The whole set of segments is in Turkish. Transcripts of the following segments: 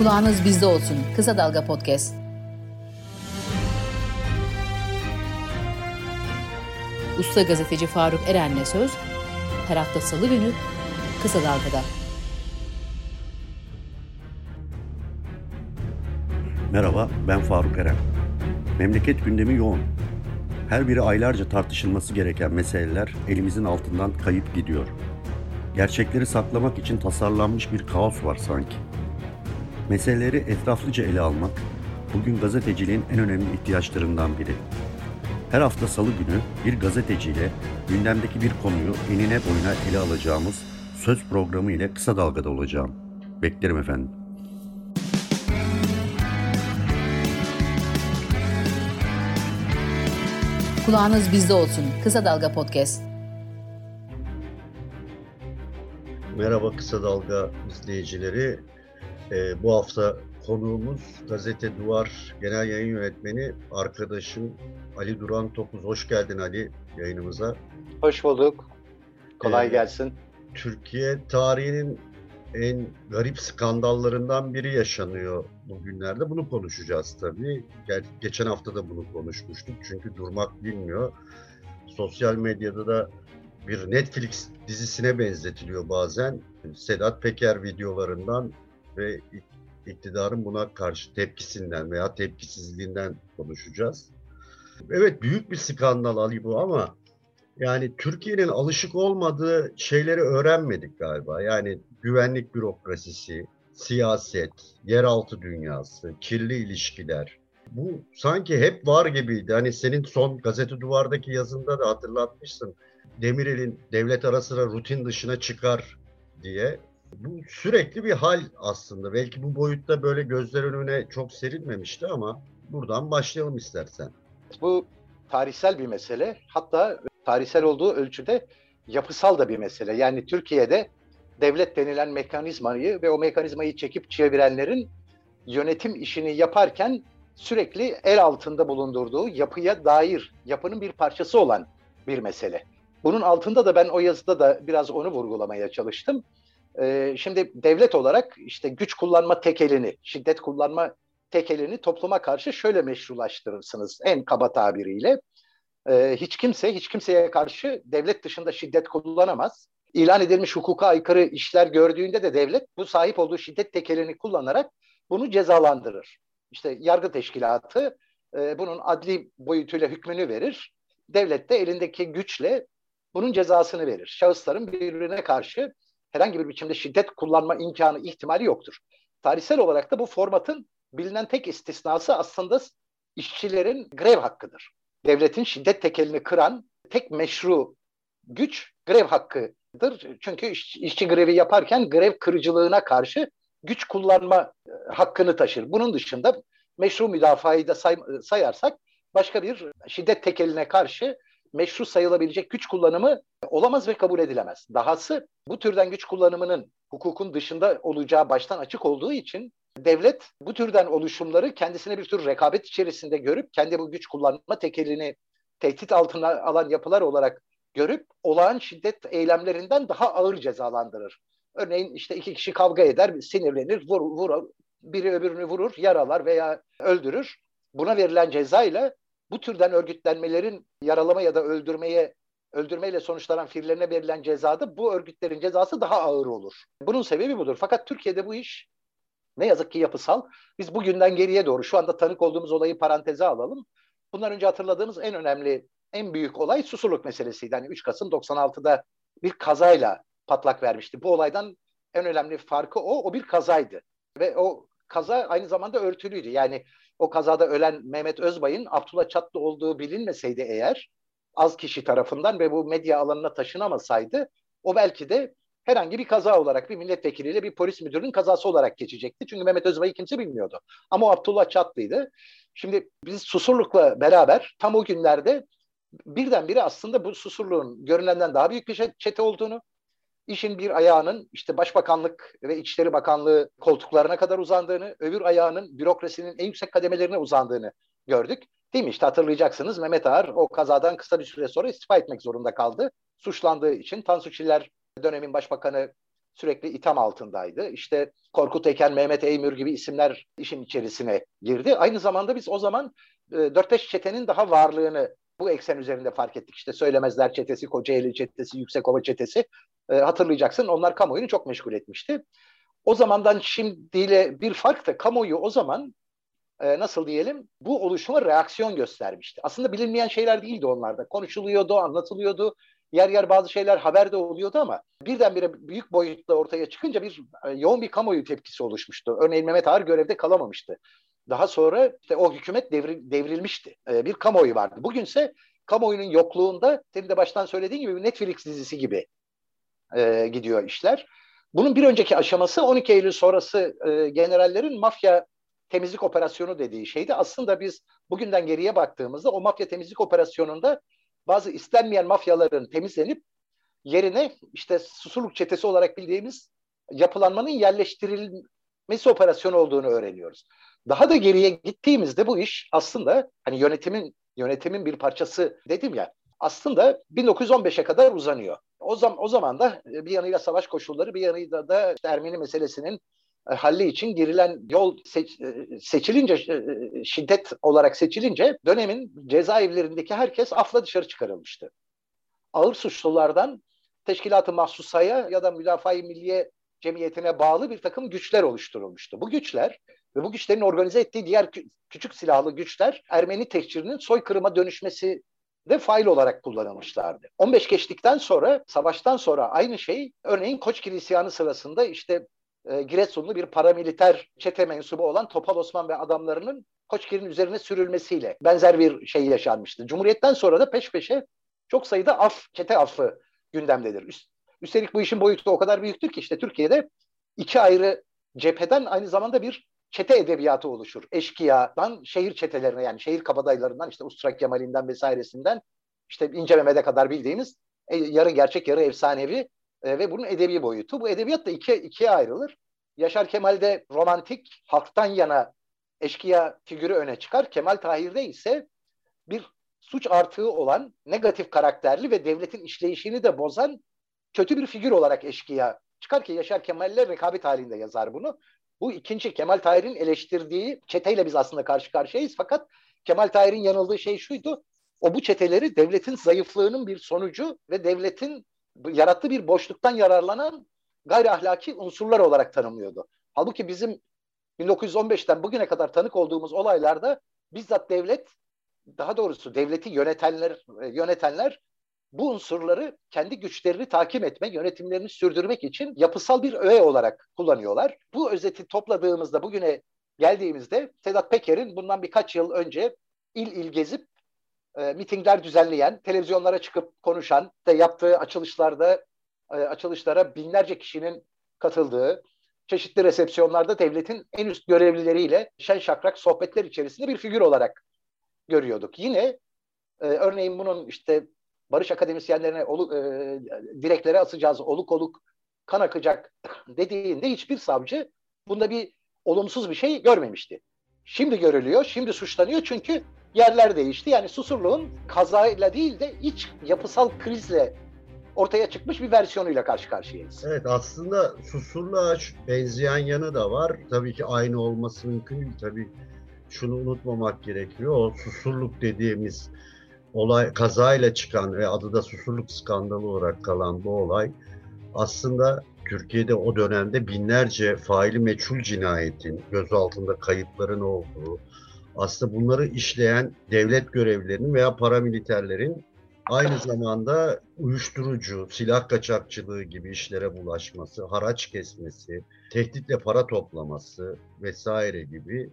Kulağınız bizde olsun. Kısa Dalga Podcast. Usta gazeteci Faruk Eren'le söz her hafta salı günü Kısa Dalga'da. Merhaba, ben Faruk Eren. Memleket gündemi yoğun. Her biri aylarca tartışılması gereken meseleler elimizin altından kayıp gidiyor. Gerçekleri saklamak için tasarlanmış bir kaos var sanki. Meseleleri etraflıca ele almak, bugün gazeteciliğin en önemli ihtiyaçlarından biri. Her hafta salı günü bir gazeteciyle gündemdeki bir konuyu enine boyuna ele alacağımız söz programı ile kısa dalgada olacağım. Beklerim efendim. Kulağınız bizde olsun. Kısa Dalga Podcast. Merhaba Kısa Dalga izleyicileri. Ee, bu hafta konuğumuz Gazete Duvar Genel Yayın Yönetmeni arkadaşım Ali Duran Topuz. Hoş geldin Ali yayınımıza. Hoş bulduk. Kolay ee, gelsin. Türkiye tarihinin en garip skandallarından biri yaşanıyor bugünlerde. Bunu konuşacağız tabii. Geçen hafta da bunu konuşmuştuk. Çünkü durmak bilmiyor. Sosyal medyada da bir Netflix dizisine benzetiliyor bazen. Sedat Peker videolarından ve iktidarın buna karşı tepkisinden veya tepkisizliğinden konuşacağız. Evet büyük bir skandal Ali bu ama yani Türkiye'nin alışık olmadığı şeyleri öğrenmedik galiba. Yani güvenlik bürokrasisi, siyaset, yeraltı dünyası, kirli ilişkiler. Bu sanki hep var gibiydi. Hani senin son gazete duvardaki yazında da hatırlatmışsın. Demirel'in devlet ara sıra rutin dışına çıkar diye. Bu sürekli bir hal aslında. Belki bu boyutta böyle gözler önüne çok serilmemişti ama buradan başlayalım istersen. Bu tarihsel bir mesele. Hatta tarihsel olduğu ölçüde yapısal da bir mesele. Yani Türkiye'de devlet denilen mekanizmayı ve o mekanizmayı çekip çevirenlerin yönetim işini yaparken sürekli el altında bulundurduğu yapıya dair, yapının bir parçası olan bir mesele. Bunun altında da ben o yazıda da biraz onu vurgulamaya çalıştım. Ee, şimdi devlet olarak işte güç kullanma tekelini, şiddet kullanma tekelini topluma karşı şöyle meşrulaştırırsınız en kaba tabiriyle. Ee, hiç kimse hiç kimseye karşı devlet dışında şiddet kullanamaz ilan edilmiş hukuka aykırı işler gördüğünde de devlet bu sahip olduğu şiddet tekelini kullanarak bunu cezalandırır. İşte yargı teşkilatı e, bunun adli boyutuyla hükmünü verir. Devlet de elindeki güçle bunun cezasını verir. Şahısların birbirine karşı herhangi bir biçimde şiddet kullanma imkanı, ihtimali yoktur. Tarihsel olarak da bu formatın bilinen tek istisnası aslında işçilerin grev hakkıdır. Devletin şiddet tekelini kıran tek meşru güç grev hakkı çünkü iş, işçi grevi yaparken grev kırıcılığına karşı güç kullanma e, hakkını taşır. Bunun dışında meşru müdafayı da say, sayarsak başka bir şiddet tekeline karşı meşru sayılabilecek güç kullanımı olamaz ve kabul edilemez. Dahası bu türden güç kullanımının hukukun dışında olacağı baştan açık olduğu için devlet bu türden oluşumları kendisine bir tür rekabet içerisinde görüp kendi bu güç kullanma tekelini tehdit altına alan yapılar olarak görüp olağan şiddet eylemlerinden daha ağır cezalandırır. Örneğin işte iki kişi kavga eder, sinirlenir, vur, vur, biri öbürünü vurur, yaralar veya öldürür. Buna verilen ceza ile bu türden örgütlenmelerin yaralama ya da öldürmeye öldürmeyle sonuçlanan fiillerine verilen cezada bu örgütlerin cezası daha ağır olur. Bunun sebebi budur. Fakat Türkiye'de bu iş ne yazık ki yapısal. Biz bugünden geriye doğru şu anda tanık olduğumuz olayı paranteze alalım. Bundan önce hatırladığımız en önemli en büyük olay Susurluk meselesiydi. Hani 3 Kasım 96'da bir kazayla patlak vermişti. Bu olaydan en önemli farkı o, o bir kazaydı. Ve o kaza aynı zamanda örtülüydü. Yani o kazada ölen Mehmet Özbay'ın Abdullah Çatlı olduğu bilinmeseydi eğer az kişi tarafından ve bu medya alanına taşınamasaydı o belki de herhangi bir kaza olarak bir milletvekiliyle bir polis müdürünün kazası olarak geçecekti. Çünkü Mehmet Özbay'ı kimse bilmiyordu. Ama o Abdullah Çatlı'ydı. Şimdi biz Susurluk'la beraber tam o günlerde birdenbire aslında bu susurluğun görünenden daha büyük bir çete olduğunu, işin bir ayağının işte Başbakanlık ve İçişleri Bakanlığı koltuklarına kadar uzandığını, öbür ayağının bürokrasinin en yüksek kademelerine uzandığını gördük. Değil mi? İşte hatırlayacaksınız Mehmet Ağar o kazadan kısa bir süre sonra istifa etmek zorunda kaldı. Suçlandığı için Tansu Çiller dönemin başbakanı sürekli itham altındaydı. İşte Korkut Eken, Mehmet Eymür gibi isimler işin içerisine girdi. Aynı zamanda biz o zaman e, 4-5 çetenin daha varlığını bu eksen üzerinde fark ettik. İşte Söylemezler Çetesi, Kocaeli Çetesi, Yüksekova Çetesi e, hatırlayacaksın. Onlar kamuoyunu çok meşgul etmişti. O zamandan şimdiyle bir fark da kamuoyu o zaman e, nasıl diyelim bu oluşuma reaksiyon göstermişti. Aslında bilinmeyen şeyler değildi onlarda. Konuşuluyordu, anlatılıyordu. Yer yer bazı şeyler haberde oluyordu ama birdenbire büyük boyutla ortaya çıkınca bir e, yoğun bir kamuoyu tepkisi oluşmuştu. Örneğin Mehmet Ağar görevde kalamamıştı. Daha sonra işte o hükümet devri, devrilmişti. E, bir kamuoyu vardı. Bugünse kamuoyunun yokluğunda senin de baştan söylediğin gibi Netflix dizisi gibi e, gidiyor işler. Bunun bir önceki aşaması 12 Eylül sonrası e, generallerin mafya temizlik operasyonu dediği şeydi. Aslında biz bugünden geriye baktığımızda o mafya temizlik operasyonunda bazı istenmeyen mafyaların temizlenip yerine işte susurluk çetesi olarak bildiğimiz yapılanmanın yerleştirilmesi operasyonu olduğunu öğreniyoruz. Daha da geriye gittiğimizde bu iş aslında hani yönetimin yönetimin bir parçası dedim ya aslında 1915'e kadar uzanıyor. O zaman o zaman da bir yanıyla savaş koşulları bir yanıyla da Ermeni meselesinin e, halli için girilen yol seç, e, seçilince e, şiddet olarak seçilince dönemin cezaevlerindeki herkes afla dışarı çıkarılmıştı. Ağır suçlulardan teşkilatı mahsusaya ya da mülafai milliye cemiyetine bağlı bir takım güçler oluşturulmuştu. Bu güçler ve bu güçlerin organize ettiği diğer küçük silahlı güçler Ermeni tehcirinin soykırıma dönüşmesi de fail olarak kullanılmışlardı. 15 geçtikten sonra, savaştan sonra aynı şey örneğin Koçgil isyanı sırasında işte e, Giresunlu bir paramiliter çete mensubu olan Topal Osman ve adamlarının Koçgil'in üzerine sürülmesiyle benzer bir şey yaşanmıştı. Cumhuriyetten sonra da peş peşe çok sayıda af, çete affı gündemdedir. Üst, üstelik bu işin boyutu o kadar büyüktür ki işte Türkiye'de iki ayrı cepheden aynı zamanda bir çete edebiyatı oluşur. Eşkıya'dan şehir çetelerine yani şehir kabadaylarından işte Ustra Kemal'inden vesairesinden işte İnce Mehmet'e kadar bildiğimiz e, yarı gerçek yarı efsanevi e, ve bunun edebi boyutu. Bu edebiyat da ikiye, ikiye ayrılır. Yaşar Kemal'de romantik, halktan yana eşkıya figürü öne çıkar. Kemal Tahir'de ise bir suç artığı olan negatif karakterli ve devletin işleyişini de bozan kötü bir figür olarak eşkıya çıkar ki Yaşar Kemal'le rekabet halinde yazar bunu. Bu ikinci Kemal Tahir'in eleştirdiği çeteyle biz aslında karşı karşıyayız fakat Kemal Tahir'in yanıldığı şey şuydu. O bu çeteleri devletin zayıflığının bir sonucu ve devletin yarattığı bir boşluktan yararlanan gayri ahlaki unsurlar olarak tanımlıyordu. Halbuki bizim 1915'ten bugüne kadar tanık olduğumuz olaylarda bizzat devlet daha doğrusu devleti yönetenler yönetenler bu unsurları kendi güçlerini takip etmek, yönetimlerini sürdürmek için yapısal bir öğe olarak kullanıyorlar. Bu özeti topladığımızda bugüne geldiğimizde Sedat Peker'in bundan birkaç yıl önce il il gezip e, mitingler düzenleyen, televizyonlara çıkıp konuşan, de yaptığı açılışlarda e, açılışlara binlerce kişinin katıldığı, çeşitli resepsiyonlarda devletin en üst görevlileriyle şen şakrak sohbetler içerisinde bir figür olarak görüyorduk. Yine e, örneğin bunun işte barış akademisyenlerine olu, e, direklere asacağız, oluk oluk kan akacak dediğinde hiçbir savcı bunda bir olumsuz bir şey görmemişti. Şimdi görülüyor, şimdi suçlanıyor çünkü yerler değişti. Yani Susurluğun kazayla değil de iç yapısal krizle ortaya çıkmış bir versiyonuyla karşı karşıyayız. Evet aslında Susurluğa benzeyen yanı da var. Tabii ki aynı olması mümkün değil. Tabii şunu unutmamak gerekiyor. O Susurluk dediğimiz olay kazayla çıkan ve adı da Susurluk skandalı olarak kalan bu olay aslında Türkiye'de o dönemde binlerce faili meçhul cinayetin, gözaltında kayıpların olduğu, aslında bunları işleyen devlet görevlilerinin veya paramiliterlerin aynı zamanda uyuşturucu, silah kaçakçılığı gibi işlere bulaşması, haraç kesmesi, tehditle para toplaması vesaire gibi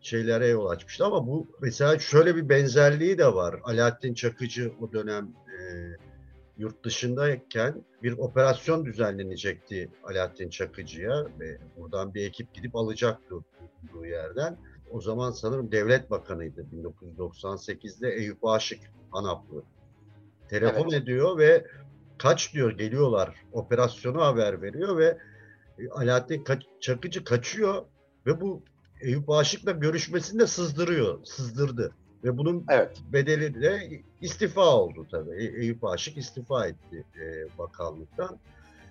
şeylere yol açmıştı. Ama bu mesela şöyle bir benzerliği de var. Alaaddin Çakıcı o dönem e, yurt dışındayken bir operasyon düzenlenecekti Alaaddin Çakıcı'ya ve buradan bir ekip gidip alacaktı bu yerden. O zaman sanırım devlet bakanıydı 1998'de Eyüp Aşık Anaplı. Telefon evet. ediyor ve kaç diyor geliyorlar operasyonu haber veriyor ve Alaaddin Çakıcı kaçıyor ve bu Eyüp Aşık'la görüşmesinde sızdırıyor, sızdırdı. Ve bunun evet. bedeli de istifa oldu tabii. Eyüp Aşık istifa etti e, bakanlıktan.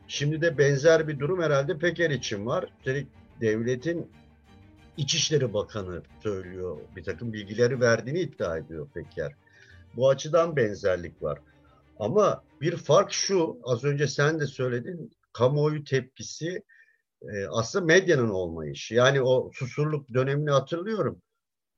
Şimdi de benzer bir durum herhalde Peker için var. Üstelik devletin İçişleri Bakanı söylüyor. Bir takım bilgileri verdiğini iddia ediyor Peker. Bu açıdan benzerlik var. Ama bir fark şu, az önce sen de söyledin, kamuoyu tepkisi e, aslında medyanın olmayışı. Yani o susurluk dönemini hatırlıyorum.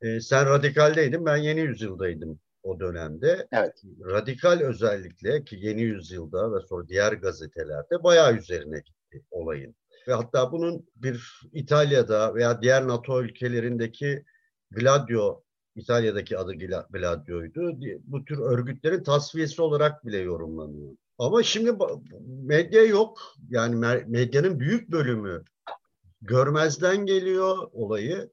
E, sen radikaldeydin, ben yeni yüzyıldaydım o dönemde. Evet. Radikal özellikle ki yeni yüzyılda ve sonra diğer gazetelerde bayağı üzerine gitti olayın. Ve hatta bunun bir İtalya'da veya diğer NATO ülkelerindeki Gladio İtalya'daki adı Gladio'ydu. Bu tür örgütlerin tasfiyesi olarak bile yorumlanıyor. Ama şimdi medya yok. Yani medyanın büyük bölümü görmezden geliyor olayı.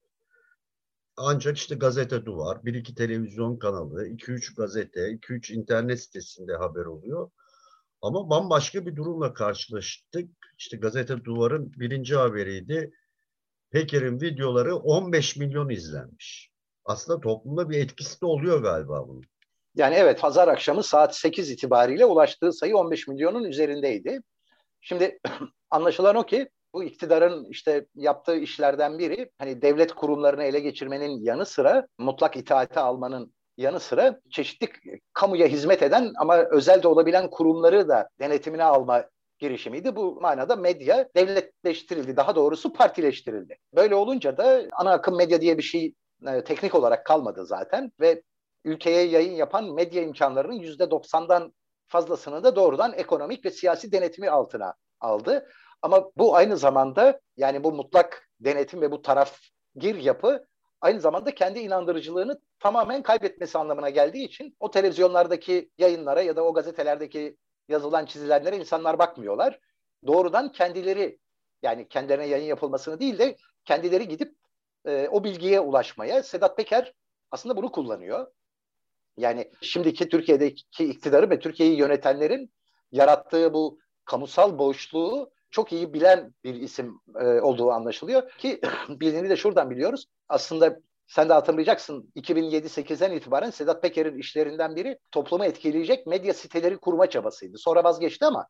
Ancak işte gazete duvar, bir iki televizyon kanalı, iki üç gazete, iki üç internet sitesinde haber oluyor. Ama bambaşka bir durumla karşılaştık. İşte gazete duvarın birinci haberiydi. Peker'in videoları 15 milyon izlenmiş aslında toplumda bir etkisi de oluyor galiba bunun. Yani evet pazar akşamı saat 8 itibariyle ulaştığı sayı 15 milyonun üzerindeydi. Şimdi anlaşılan o ki bu iktidarın işte yaptığı işlerden biri hani devlet kurumlarını ele geçirmenin yanı sıra mutlak itaate almanın yanı sıra çeşitli kamuya hizmet eden ama özel de olabilen kurumları da denetimine alma girişimiydi. Bu manada medya devletleştirildi. Daha doğrusu partileştirildi. Böyle olunca da ana akım medya diye bir şey e, teknik olarak kalmadı zaten ve ülkeye yayın yapan medya imkanlarının yüzde doksandan fazlasını da doğrudan ekonomik ve siyasi denetimi altına aldı. Ama bu aynı zamanda yani bu mutlak denetim ve bu taraf gir yapı aynı zamanda kendi inandırıcılığını tamamen kaybetmesi anlamına geldiği için o televizyonlardaki yayınlara ya da o gazetelerdeki yazılan çizilenlere insanlar bakmıyorlar. Doğrudan kendileri yani kendilerine yayın yapılmasını değil de kendileri gidip e, o bilgiye ulaşmaya Sedat Peker aslında bunu kullanıyor. Yani şimdiki Türkiye'deki iktidarı ve Türkiye'yi yönetenlerin yarattığı bu kamusal boşluğu çok iyi bilen bir isim e, olduğu anlaşılıyor ki bildiğini de şuradan biliyoruz. Aslında sen de hatırlayacaksın 2007-8'den itibaren Sedat Peker'in işlerinden biri toplumu etkileyecek medya siteleri kurma çabasıydı. Sonra vazgeçti ama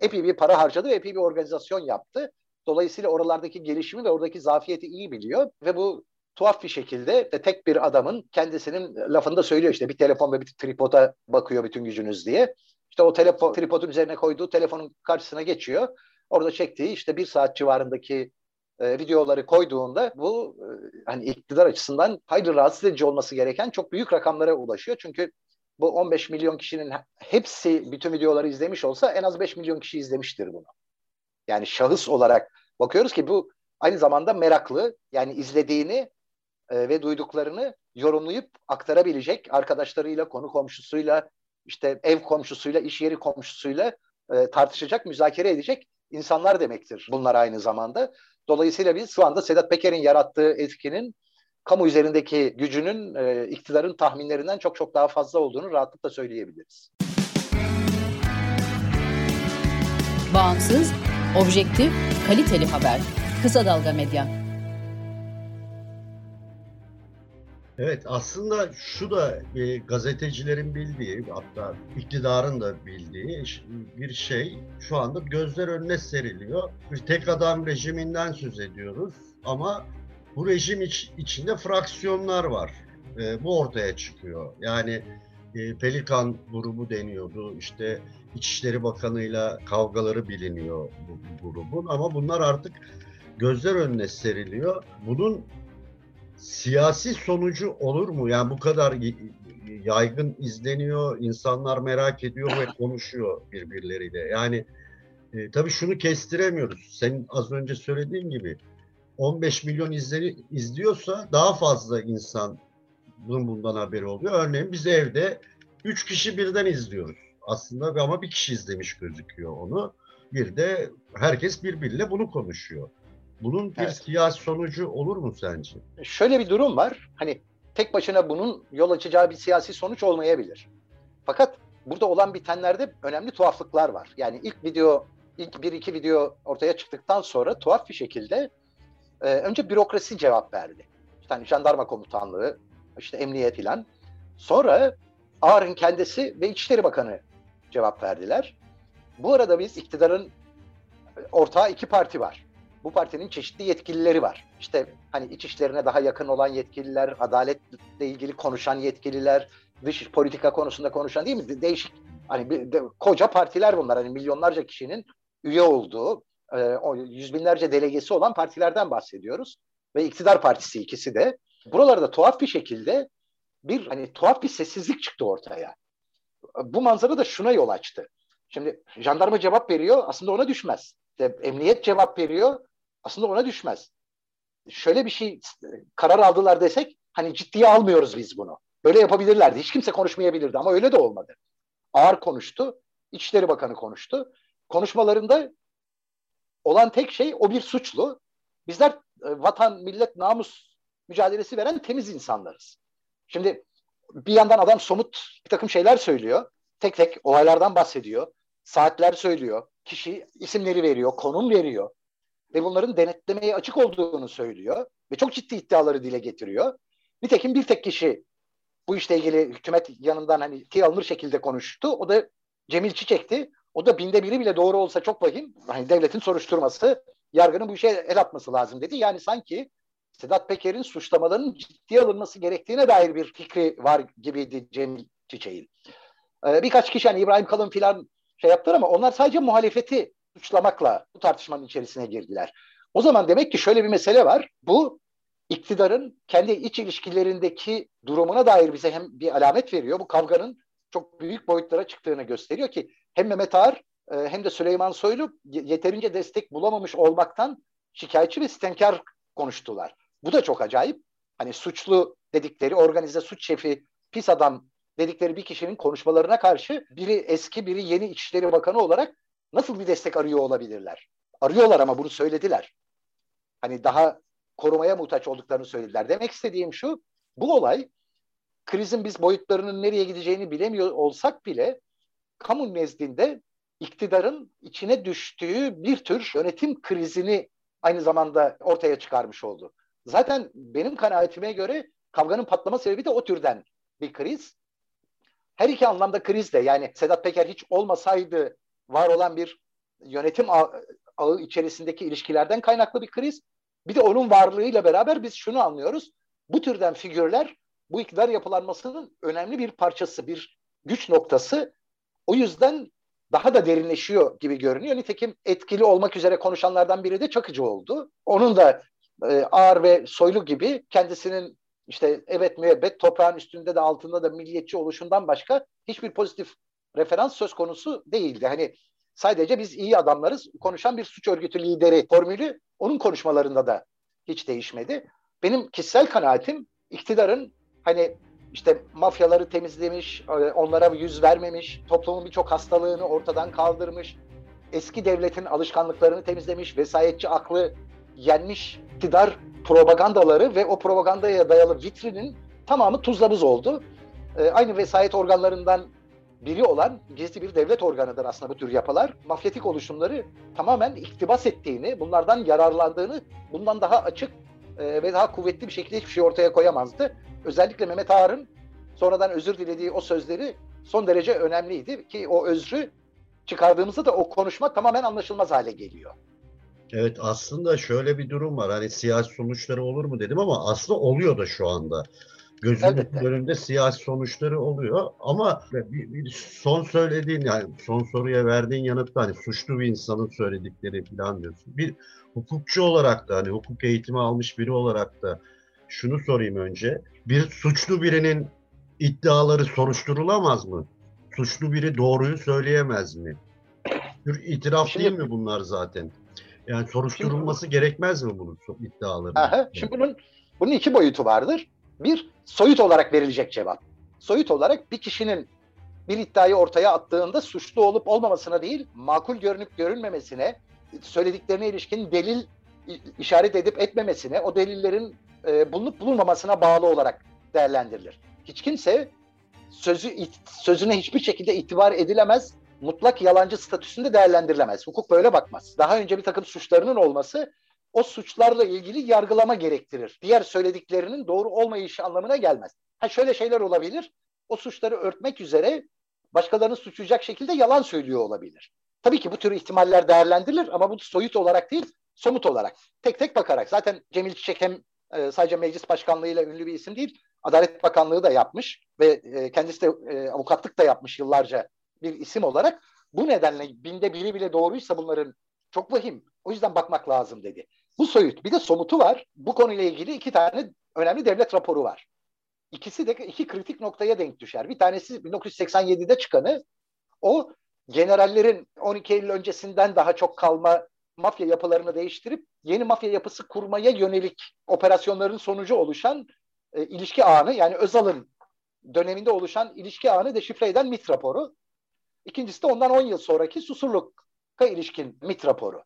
epey bir para harcadı ve epey bir organizasyon yaptı. Dolayısıyla oralardaki gelişimi ve oradaki zafiyeti iyi biliyor ve bu tuhaf bir şekilde de tek bir adamın kendisinin lafında söylüyor işte bir telefon ve bir tripoda bakıyor bütün gücünüz diye. İşte o telefon tripodun üzerine koyduğu telefonun karşısına geçiyor. Orada çektiği işte bir saat civarındaki e, videoları koyduğunda bu e, hani iktidar açısından hayli rahatsız edici olması gereken çok büyük rakamlara ulaşıyor. Çünkü bu 15 milyon kişinin hepsi bütün videoları izlemiş olsa en az 5 milyon kişi izlemiştir bunu. Yani şahıs olarak bakıyoruz ki bu aynı zamanda meraklı yani izlediğini e, ve duyduklarını yorumlayıp aktarabilecek arkadaşlarıyla, konu komşusuyla, işte ev komşusuyla, iş yeri komşusuyla e, tartışacak, müzakere edecek insanlar demektir bunlar aynı zamanda. Dolayısıyla biz şu anda Sedat Peker'in yarattığı etkinin kamu üzerindeki gücünün e, iktidarın tahminlerinden çok çok daha fazla olduğunu rahatlıkla söyleyebiliriz. Bağımsız, objektif, kaliteli haber. Kısa Dalga Medya. Evet aslında şu da e, gazetecilerin bildiği hatta iktidarın da bildiği bir şey şu anda gözler önüne seriliyor. Bir tek adam rejiminden söz ediyoruz ama bu rejim iç, içinde fraksiyonlar var. E, bu ortaya çıkıyor. Yani e, Pelikan grubu deniyordu. İşte İçişleri Bakanı'yla kavgaları biliniyor bu, bu grubun ama bunlar artık gözler önüne seriliyor. Bunun siyasi sonucu olur mu? Yani bu kadar yaygın izleniyor, insanlar merak ediyor ve konuşuyor birbirleriyle. Yani e, tabii şunu kestiremiyoruz. Senin az önce söylediğin gibi 15 milyon izleri izliyorsa daha fazla insan bunun bundan haberi oluyor. Örneğin biz evde 3 kişi birden izliyoruz aslında ama bir kişi izlemiş gözüküyor onu. Bir de herkes birbiriyle bunu konuşuyor. Bunun bir evet. siyasi sonucu olur mu sence? Şöyle bir durum var. Hani tek başına bunun yol açacağı bir siyasi sonuç olmayabilir. Fakat burada olan bitenlerde önemli tuhaflıklar var. Yani ilk video, ilk bir iki video ortaya çıktıktan sonra tuhaf bir şekilde e, önce bürokrasi cevap verdi. İşte hani jandarma komutanlığı, işte emniyet filan. Sonra Ağrın kendisi ve İçişleri Bakanı cevap verdiler. Bu arada biz iktidarın ortağı iki parti var. Bu partinin çeşitli yetkilileri var. İşte hani iç işlerine daha yakın olan yetkililer, adaletle ilgili konuşan yetkililer, dış politika konusunda konuşan değil mi? Değişik hani bir, de, koca partiler bunlar. Hani milyonlarca kişinin üye olduğu, e, o yüz binlerce delegesi olan partilerden bahsediyoruz. Ve iktidar partisi ikisi de. Buralarda tuhaf bir şekilde bir hani tuhaf bir sessizlik çıktı ortaya. Bu manzara da şuna yol açtı. Şimdi jandarma cevap veriyor aslında ona düşmez. İşte emniyet cevap veriyor aslında ona düşmez. Şöyle bir şey karar aldılar desek hani ciddiye almıyoruz biz bunu. Böyle yapabilirlerdi. Hiç kimse konuşmayabilirdi ama öyle de olmadı. Ağır konuştu. İçişleri Bakanı konuştu. Konuşmalarında olan tek şey o bir suçlu. Bizler e, vatan, millet, namus mücadelesi veren temiz insanlarız. Şimdi bir yandan adam somut bir takım şeyler söylüyor. Tek tek olaylardan bahsediyor. Saatler söylüyor. Kişi isimleri veriyor, konum veriyor. Ve bunların denetlemeye açık olduğunu söylüyor. Ve çok ciddi iddiaları dile getiriyor. Nitekim bir tek kişi bu işle ilgili hükümet yanından hani tiy alınır şekilde konuştu. O da Cemil Çiçek'ti. O da binde biri bile doğru olsa çok vahim. Hani devletin soruşturması, yargının bu işe el atması lazım dedi. Yani sanki Sedat Peker'in suçlamalarının ciddiye alınması gerektiğine dair bir fikri var gibiydi Cemil Çiçek'in. Ee, birkaç kişi hani İbrahim Kalın filan şey yaptılar ama onlar sadece muhalefeti suçlamakla bu tartışmanın içerisine girdiler. O zaman demek ki şöyle bir mesele var. Bu iktidarın kendi iç ilişkilerindeki durumuna dair bize hem bir alamet veriyor. Bu kavganın çok büyük boyutlara çıktığını gösteriyor ki hem Mehmet Ağar e, hem de Süleyman Soylu yeterince destek bulamamış olmaktan şikayetçi ve stenkar konuştular. Bu da çok acayip. Hani suçlu dedikleri, organize suç şefi, pis adam dedikleri bir kişinin konuşmalarına karşı biri eski biri yeni İçişleri Bakanı olarak nasıl bir destek arıyor olabilirler? Arıyorlar ama bunu söylediler. Hani daha korumaya muhtaç olduklarını söylediler. Demek istediğim şu, bu olay krizin biz boyutlarının nereye gideceğini bilemiyor olsak bile kamu nezdinde iktidarın içine düştüğü bir tür yönetim krizini aynı zamanda ortaya çıkarmış oldu. Zaten benim kanaatime göre kavganın patlama sebebi de o türden bir kriz. Her iki anlamda kriz de yani Sedat Peker hiç olmasaydı var olan bir yönetim ağı, içerisindeki ilişkilerden kaynaklı bir kriz. Bir de onun varlığıyla beraber biz şunu anlıyoruz. Bu türden figürler bu iktidar yapılanmasının önemli bir parçası, bir güç noktası. O yüzden daha da derinleşiyor gibi görünüyor. Nitekim etkili olmak üzere konuşanlardan biri de Çakıcı oldu. Onun da e, ağır ve soylu gibi kendisinin işte evet müebbet toprağın üstünde de altında da milliyetçi oluşundan başka hiçbir pozitif referans söz konusu değildi. Hani sadece biz iyi adamlarız konuşan bir suç örgütü lideri formülü onun konuşmalarında da hiç değişmedi. Benim kişisel kanaatim iktidarın hani işte mafyaları temizlemiş, e, onlara yüz vermemiş, toplumun birçok hastalığını ortadan kaldırmış, eski devletin alışkanlıklarını temizlemiş, vesayetçi aklı yenmiş iktidar propagandaları ve o propagandaya dayalı vitrinin tamamı tuzla buz oldu. E, aynı vesayet organlarından biri olan gizli bir devlet organıdır aslında bu tür yapılar. Mafyatik oluşumları tamamen iktibas ettiğini, bunlardan yararlandığını, bundan daha açık e, ve daha kuvvetli bir şekilde hiçbir şey ortaya koyamazdı. Özellikle Mehmet Ağar'ın sonradan özür dilediği o sözleri son derece önemliydi ki o özrü çıkardığımızda da o konuşma tamamen anlaşılmaz hale geliyor. Evet aslında şöyle bir durum var. Hani siyasi sonuçları olur mu dedim ama aslında oluyor da şu anda. Gözümün önünde siyasi sonuçları oluyor ama bir, bir son söylediğin yani son soruya verdiğin yanıtta hani suçlu bir insanın söyledikleri falan diyorsun. Bir hukukçu olarak da hani hukuk eğitimi almış biri olarak da şunu sorayım önce. Bir suçlu birinin iddiaları soruşturulamaz mı? Suçlu biri doğruyu söyleyemez mi? Bir itiraf şimdi, değil mi bunlar zaten? Yani soruşturulması şimdi, gerekmez mi bunun iddiaları? Aha, şimdi bunun bunun iki boyutu vardır. Bir, soyut olarak verilecek cevap. Soyut olarak bir kişinin bir iddiayı ortaya attığında suçlu olup olmamasına değil, makul görünüp görünmemesine, söylediklerine ilişkin delil işaret edip etmemesine, o delillerin e, bulunup bulunmamasına bağlı olarak değerlendirilir. Hiç kimse sözü sözüne hiçbir şekilde itibar edilemez, mutlak yalancı statüsünde değerlendirilemez. Hukuk böyle bakmaz. Daha önce bir takım suçlarının olması o suçlarla ilgili yargılama gerektirir. Diğer söylediklerinin doğru olmayışı anlamına gelmez. Ha şöyle şeyler olabilir. O suçları örtmek üzere başkalarını suçlayacak şekilde yalan söylüyor olabilir. Tabii ki bu tür ihtimaller değerlendirilir ama bu soyut olarak değil, somut olarak. Tek tek bakarak. Zaten Cemil Çiçek hem e, sadece meclis başkanlığıyla ünlü bir isim değil, Adalet Bakanlığı da yapmış ve e, kendisi de e, avukatlık da yapmış yıllarca bir isim olarak. Bu nedenle binde biri bile doğruysa bunların çok vahim. O yüzden bakmak lazım dedi. Bu soyut. Bir de somutu var. Bu konuyla ilgili iki tane önemli devlet raporu var. İkisi de iki kritik noktaya denk düşer. Bir tanesi 1987'de çıkanı o generallerin 12 Eylül öncesinden daha çok kalma mafya yapılarını değiştirip yeni mafya yapısı kurmaya yönelik operasyonların sonucu oluşan e, ilişki ağını yani Özal'ın döneminde oluşan ilişki ağını deşifre eden MIT raporu. İkincisi de ondan 10 yıl sonraki Susurluk'a ilişkin MIT raporu.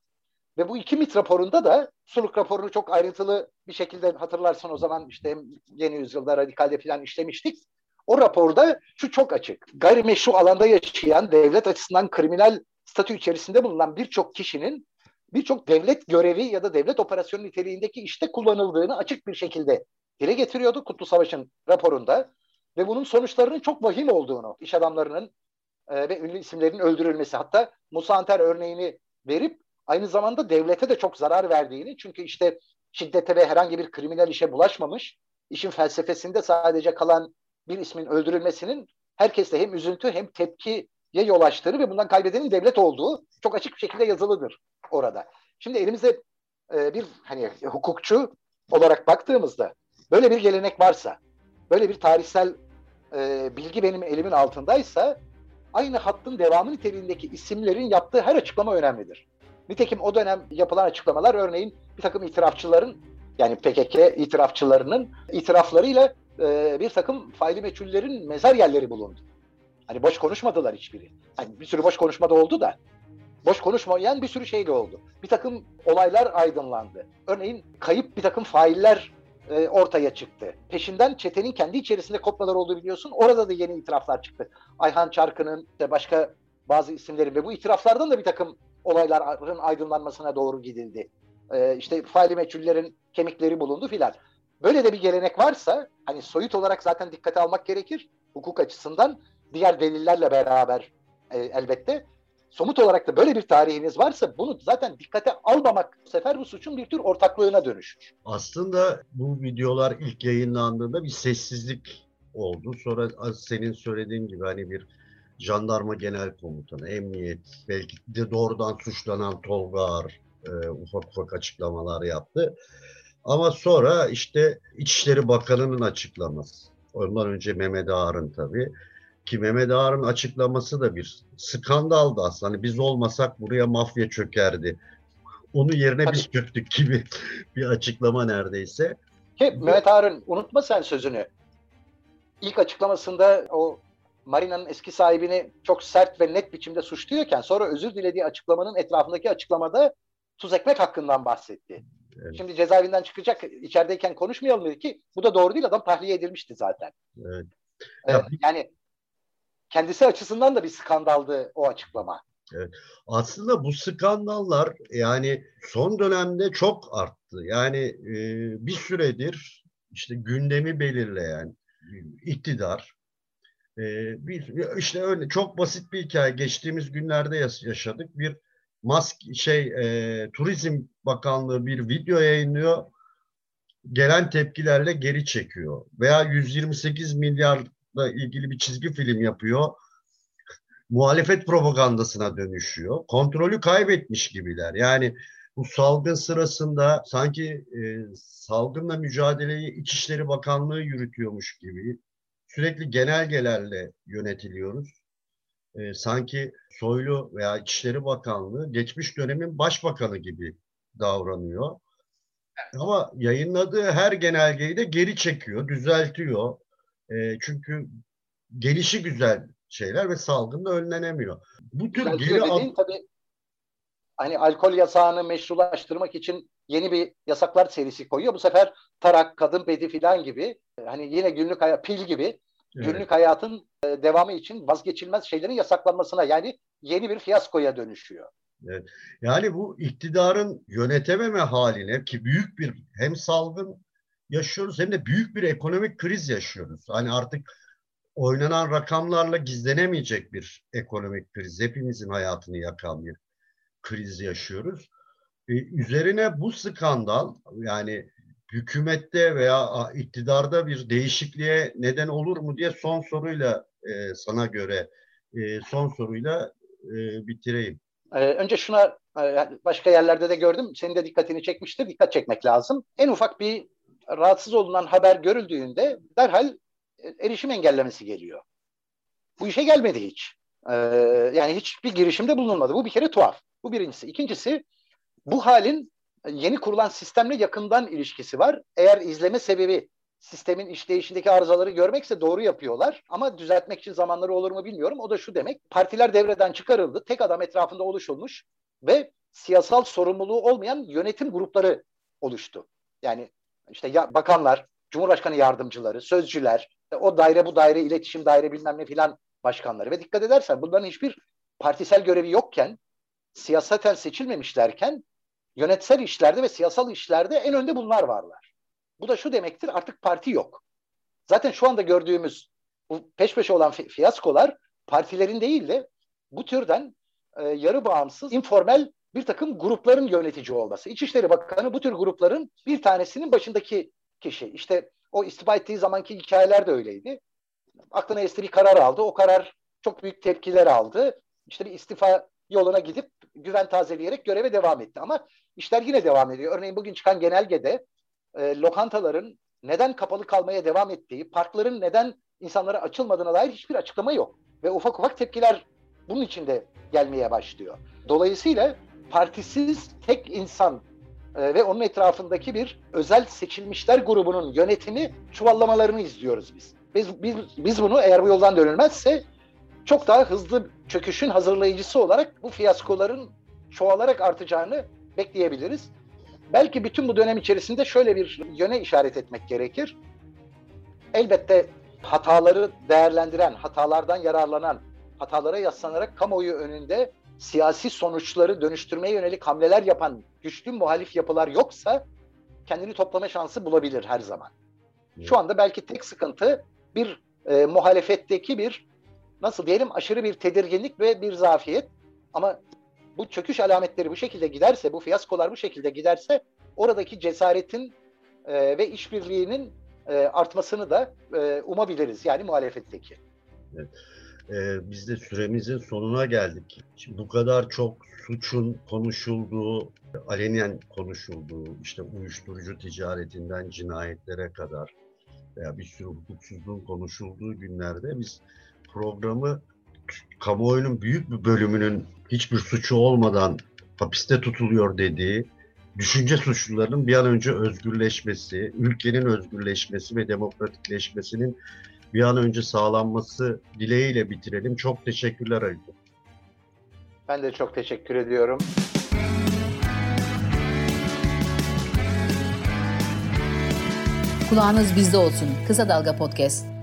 Ve bu iki MIT raporunda da Susurluk raporunu çok ayrıntılı bir şekilde hatırlarsan o zaman işte yeni yüzyılda radikalde falan işlemiştik. O raporda şu çok açık. Gayrimeşru alanda yaşayan devlet açısından kriminal statü içerisinde bulunan birçok kişinin birçok devlet görevi ya da devlet operasyonu niteliğindeki işte kullanıldığını açık bir şekilde dile getiriyordu Kutlu Savaş'ın raporunda ve bunun sonuçlarının çok vahim olduğunu, iş adamlarının e, ve ünlü isimlerin öldürülmesi hatta Musa Anter örneğini verip aynı zamanda devlete de çok zarar verdiğini çünkü işte şiddete ve herhangi bir kriminal işe bulaşmamış, işin felsefesinde sadece kalan bir ismin öldürülmesinin herkeste hem üzüntü hem tepkiye yol açtığını ve bundan kaybedenin devlet olduğu çok açık bir şekilde yazılıdır orada. Şimdi elimizde e, bir hani hukukçu olarak baktığımızda böyle bir gelenek varsa, böyle bir tarihsel e, bilgi benim elimin altındaysa aynı hattın devamı niteliğindeki isimlerin yaptığı her açıklama önemlidir. Nitekim o dönem yapılan açıklamalar örneğin bir takım itirafçıların yani PKK itirafçılarının itiraflarıyla e, bir takım faili meçhullerin mezar yerleri bulundu. Hani boş konuşmadılar hiçbiri. Hani bir sürü boş konuşmada oldu da boş konuşmayan bir sürü şey de oldu. Bir takım olaylar aydınlandı. Örneğin kayıp bir takım failler e, ortaya çıktı. Peşinden çetenin kendi içerisinde kopmalar olduğu biliyorsun. Orada da yeni itiraflar çıktı. Ayhan Çarkı'nın işte başka bazı isimleri ve bu itiraflardan da bir takım olayların aydınlanmasına doğru gidildi. E, işte faili meçhullerin kemikleri bulundu filan. Böyle de bir gelenek varsa hani soyut olarak zaten dikkate almak gerekir hukuk açısından diğer delillerle beraber e, elbette somut olarak da böyle bir tarihiniz varsa bunu zaten dikkate almamak bu sefer bu suçun bir tür ortaklığına dönüşür. Aslında bu videolar ilk yayınlandığında bir sessizlik oldu. Sonra senin söylediğin gibi hani bir jandarma genel komutanı, emniyet, belki de doğrudan suçlanan Tolga Ağar e, ufak ufak açıklamalar yaptı. Ama sonra işte İçişleri Bakanı'nın açıklaması. Ondan önce Mehmet Ağar'ın tabii. Ki Mehmet Ağar'ın açıklaması da bir skandaldı aslında. Hani biz olmasak buraya mafya çökerdi. Onu yerine biz çöktük gibi bir açıklama neredeyse. Ki Mehmet Ağar'ın unutma sen sözünü. İlk açıklamasında o Marina'nın eski sahibini çok sert ve net biçimde suçluyorken sonra özür dilediği açıklamanın etrafındaki açıklamada tuz ekmek hakkından bahsetti. Evet. Şimdi cezaevinden çıkacak içerideyken konuşmayalım dedi ki bu da doğru değil adam tahliye edilmişti zaten. Evet. Ee, yani kendisi açısından da bir skandaldı o açıklama. Evet. Aslında bu skandallar yani son dönemde çok arttı. Yani e, bir süredir işte gündemi belirleyen iktidar e, bir işte öyle çok basit bir hikaye geçtiğimiz günlerde yaşadık. Bir mask şey e, Turizm Bakanlığı bir video yayınlıyor. Gelen tepkilerle geri çekiyor. Veya 128 milyarla ilgili bir çizgi film yapıyor. Muhalefet propagandasına dönüşüyor. Kontrolü kaybetmiş gibiler. Yani bu salgın sırasında sanki e, salgınla mücadeleyi İçişleri Bakanlığı yürütüyormuş gibi sürekli genelgelerle yönetiliyoruz e, sanki Soylu veya İçişleri Bakanlığı geçmiş dönemin başbakanı gibi davranıyor. Ama yayınladığı her genelgeyi de geri çekiyor, düzeltiyor. E, çünkü gelişi güzel şeyler ve salgın da önlenemiyor. Bu tür geri dediğin, tabii hani alkol yasağını meşrulaştırmak için yeni bir yasaklar serisi koyuyor. Bu sefer tarak, kadın bedi filan gibi hani yine günlük hayat pil gibi evet. günlük hayatın e, devamı için vazgeçilmez şeylerin yasaklanmasına yani yeni bir fiyaskoya dönüşüyor. Evet. Yani bu iktidarın yönetememe haline ki büyük bir hem salgın yaşıyoruz hem de büyük bir ekonomik kriz yaşıyoruz. Hani artık oynanan rakamlarla gizlenemeyecek bir ekonomik kriz. Hepimizin hayatını yakan bir kriz yaşıyoruz. Ee, üzerine bu skandal yani hükümette veya iktidarda bir değişikliğe neden olur mu diye son soruyla e, sana göre e, son soruyla e, bitireyim. Ee, önce şuna e, başka yerlerde de gördüm. Senin de dikkatini çekmiştir. Dikkat çekmek lazım. En ufak bir rahatsız olunan haber görüldüğünde derhal erişim engellemesi geliyor. Bu işe gelmedi hiç. Ee, yani hiçbir girişimde bulunulmadı. Bu bir kere tuhaf. Bu birincisi. İkincisi bu halin yeni kurulan sistemle yakından ilişkisi var. Eğer izleme sebebi sistemin işleyişindeki arızaları görmekse doğru yapıyorlar. Ama düzeltmek için zamanları olur mu bilmiyorum. O da şu demek. Partiler devreden çıkarıldı. Tek adam etrafında oluşulmuş ve siyasal sorumluluğu olmayan yönetim grupları oluştu. Yani işte ya bakanlar, Cumhurbaşkanı yardımcıları, sözcüler, o daire bu daire, iletişim daire bilmem ne filan başkanları ve dikkat edersen bunların hiçbir partisel görevi yokken, siyasaten seçilmemişlerken yönetsel işlerde ve siyasal işlerde en önde bunlar varlar. Bu da şu demektir artık parti yok. Zaten şu anda gördüğümüz bu peş peşe olan fiyaskolar partilerin değil de bu türden e, yarı bağımsız, informel bir takım grupların yönetici olması. İçişleri Bakanı bu tür grupların bir tanesinin başındaki kişi. İşte o istifa ettiği zamanki hikayeler de öyleydi. Aklına esti bir karar aldı. O karar çok büyük tepkiler aldı. İşte bir istifa yoluna gidip güven tazeleyerek göreve devam etti. Ama işler yine devam ediyor. Örneğin bugün çıkan genelgede e, lokantaların neden kapalı kalmaya devam ettiği, parkların neden insanlara açılmadığına dair hiçbir açıklama yok. Ve ufak ufak tepkiler bunun içinde gelmeye başlıyor. Dolayısıyla partisiz tek insan e, ve onun etrafındaki bir özel seçilmişler grubunun yönetimi çuvallamalarını izliyoruz biz. Biz, biz, biz bunu eğer bu yoldan dönülmezse çok daha hızlı çöküşün hazırlayıcısı olarak bu fiyaskoların çoğalarak artacağını bekleyebiliriz. Belki bütün bu dönem içerisinde şöyle bir yöne işaret etmek gerekir. Elbette hataları değerlendiren, hatalardan yararlanan, hatalara yaslanarak kamuoyu önünde siyasi sonuçları dönüştürmeye yönelik hamleler yapan güçlü muhalif yapılar yoksa kendini toplama şansı bulabilir her zaman. Şu anda belki tek sıkıntı bir e, muhalefetteki bir nasıl diyelim aşırı bir tedirginlik ve bir zafiyet. Ama bu çöküş alametleri bu şekilde giderse, bu fiyaskolar bu şekilde giderse oradaki cesaretin e, ve işbirliğinin e, artmasını da e, umabiliriz. Yani muhalefetteki. Evet. Ee, biz de süremizin sonuna geldik. Şimdi bu kadar çok suçun konuşulduğu, alenen konuşulduğu, işte uyuşturucu ticaretinden cinayetlere kadar veya bir sürü hukuksuzluğun konuşulduğu günlerde biz programı kamuoyunun büyük bir bölümünün hiçbir suçu olmadan hapiste tutuluyor dediği, düşünce suçlularının bir an önce özgürleşmesi, ülkenin özgürleşmesi ve demokratikleşmesinin bir an önce sağlanması dileğiyle bitirelim. Çok teşekkürler Halil. Ben de çok teşekkür ediyorum. Kulağınız bizde olsun. Kısa Dalga Podcast.